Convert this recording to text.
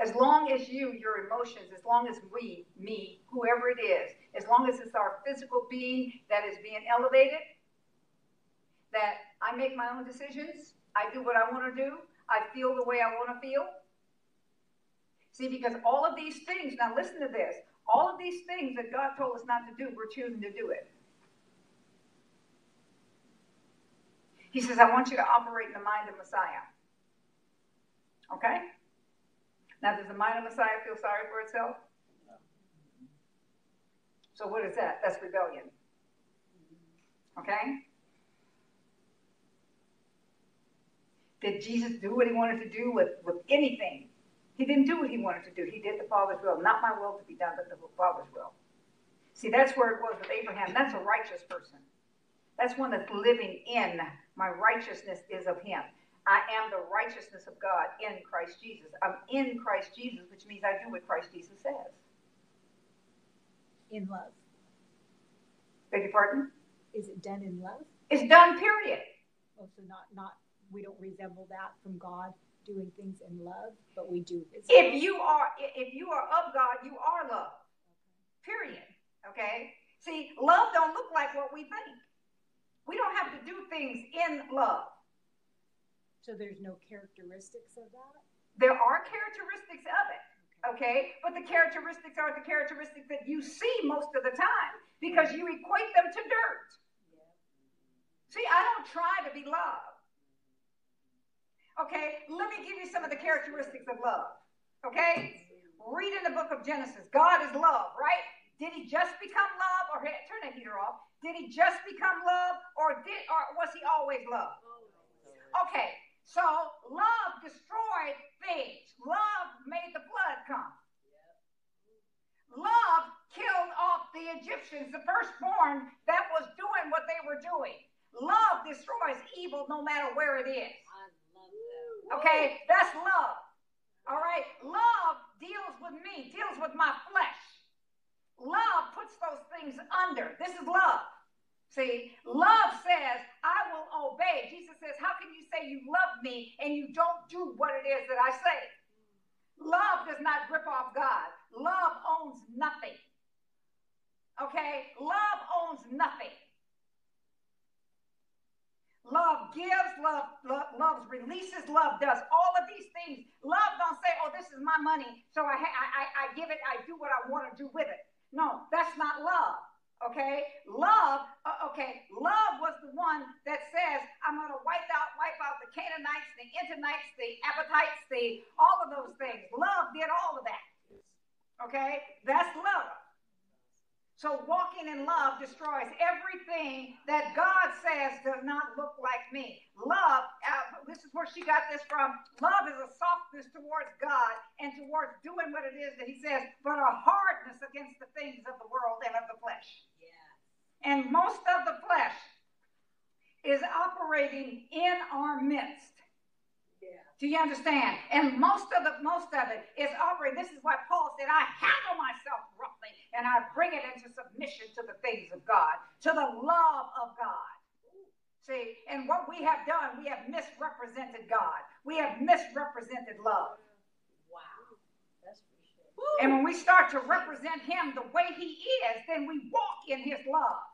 As long as you, your emotions, as long as we, me, whoever it is, as long as it's our physical being that is being elevated, that I make my own decisions, I do what I want to do, I feel the way I want to feel. See, because all of these things, now listen to this, all of these things that God told us not to do, we're choosing to do it. He says, I want you to operate in the mind of Messiah. Okay? Now, does the mind of Messiah feel sorry for itself? So, what is that? That's rebellion. Okay? Did Jesus do what he wanted to do with, with anything? He didn't do what he wanted to do. He did the Father's will. Not my will to be done, but the Father's will. See, that's where it was with Abraham. That's a righteous person. That's one that's living in my righteousness is of him. I am the righteousness of God in Christ Jesus. I'm in Christ Jesus, which means I do what Christ Jesus says. In love. Beg your pardon? Is it done in love? It's done, period. Oh, so not not we don't resemble that from God doing things in love, but we do. If you are if you are of God, you are love. Period. Okay? See, love don't look like what we think. We don't have to do things in love. So there's no characteristics of that? There are characteristics of it. Okay? But the characteristics are the characteristics that you see most of the time because you equate them to dirt. See, I don't try to be love. Okay? Let me give you some of the characteristics of love. Okay? Read in the book of Genesis. God is love, right? Did he just become love or turn that heater off? Did he just become love or did or was he always love? Okay. So love destroyed things. Love made the flood come. Love killed off the Egyptians, the firstborn that was doing what they were doing. Love destroys evil no matter where it is. Okay, that's love. All right, love deals with me, deals with my flesh. Love puts those things under. This is love. See, love says, I will obey. Jesus says, How can you say you love me and you don't do what it is that I say? Love does not rip off God. Love owns nothing. Okay? Love owns nothing. Love gives, love, love loves releases, love does all of these things. Love don't say, "Oh, this is my money, so I, I, I give it, I do what I want to do with it." No, that's not love. Okay, love. Okay, love was the one that says, "I'm going to wipe out, wipe out the Canaanites, the Internites, the Appetites, the all of those things." Love did all of that. Okay, that's love. So walking in love destroys everything that God says does not look like me. Love, uh, this is where she got this from. Love is a softness towards God and towards doing what it is that He says, but a hardness against the things of the world and of the flesh. And most of the flesh is operating in our midst. Yeah. Do you understand? And most of the most of it is operating. This is why Paul said, I handle myself roughly and I bring it into submission to the things of God, to the love of God. See, and what we have done, we have misrepresented God. We have misrepresented love. Wow. That's and when we start to represent him the way he is, then we walk in his love.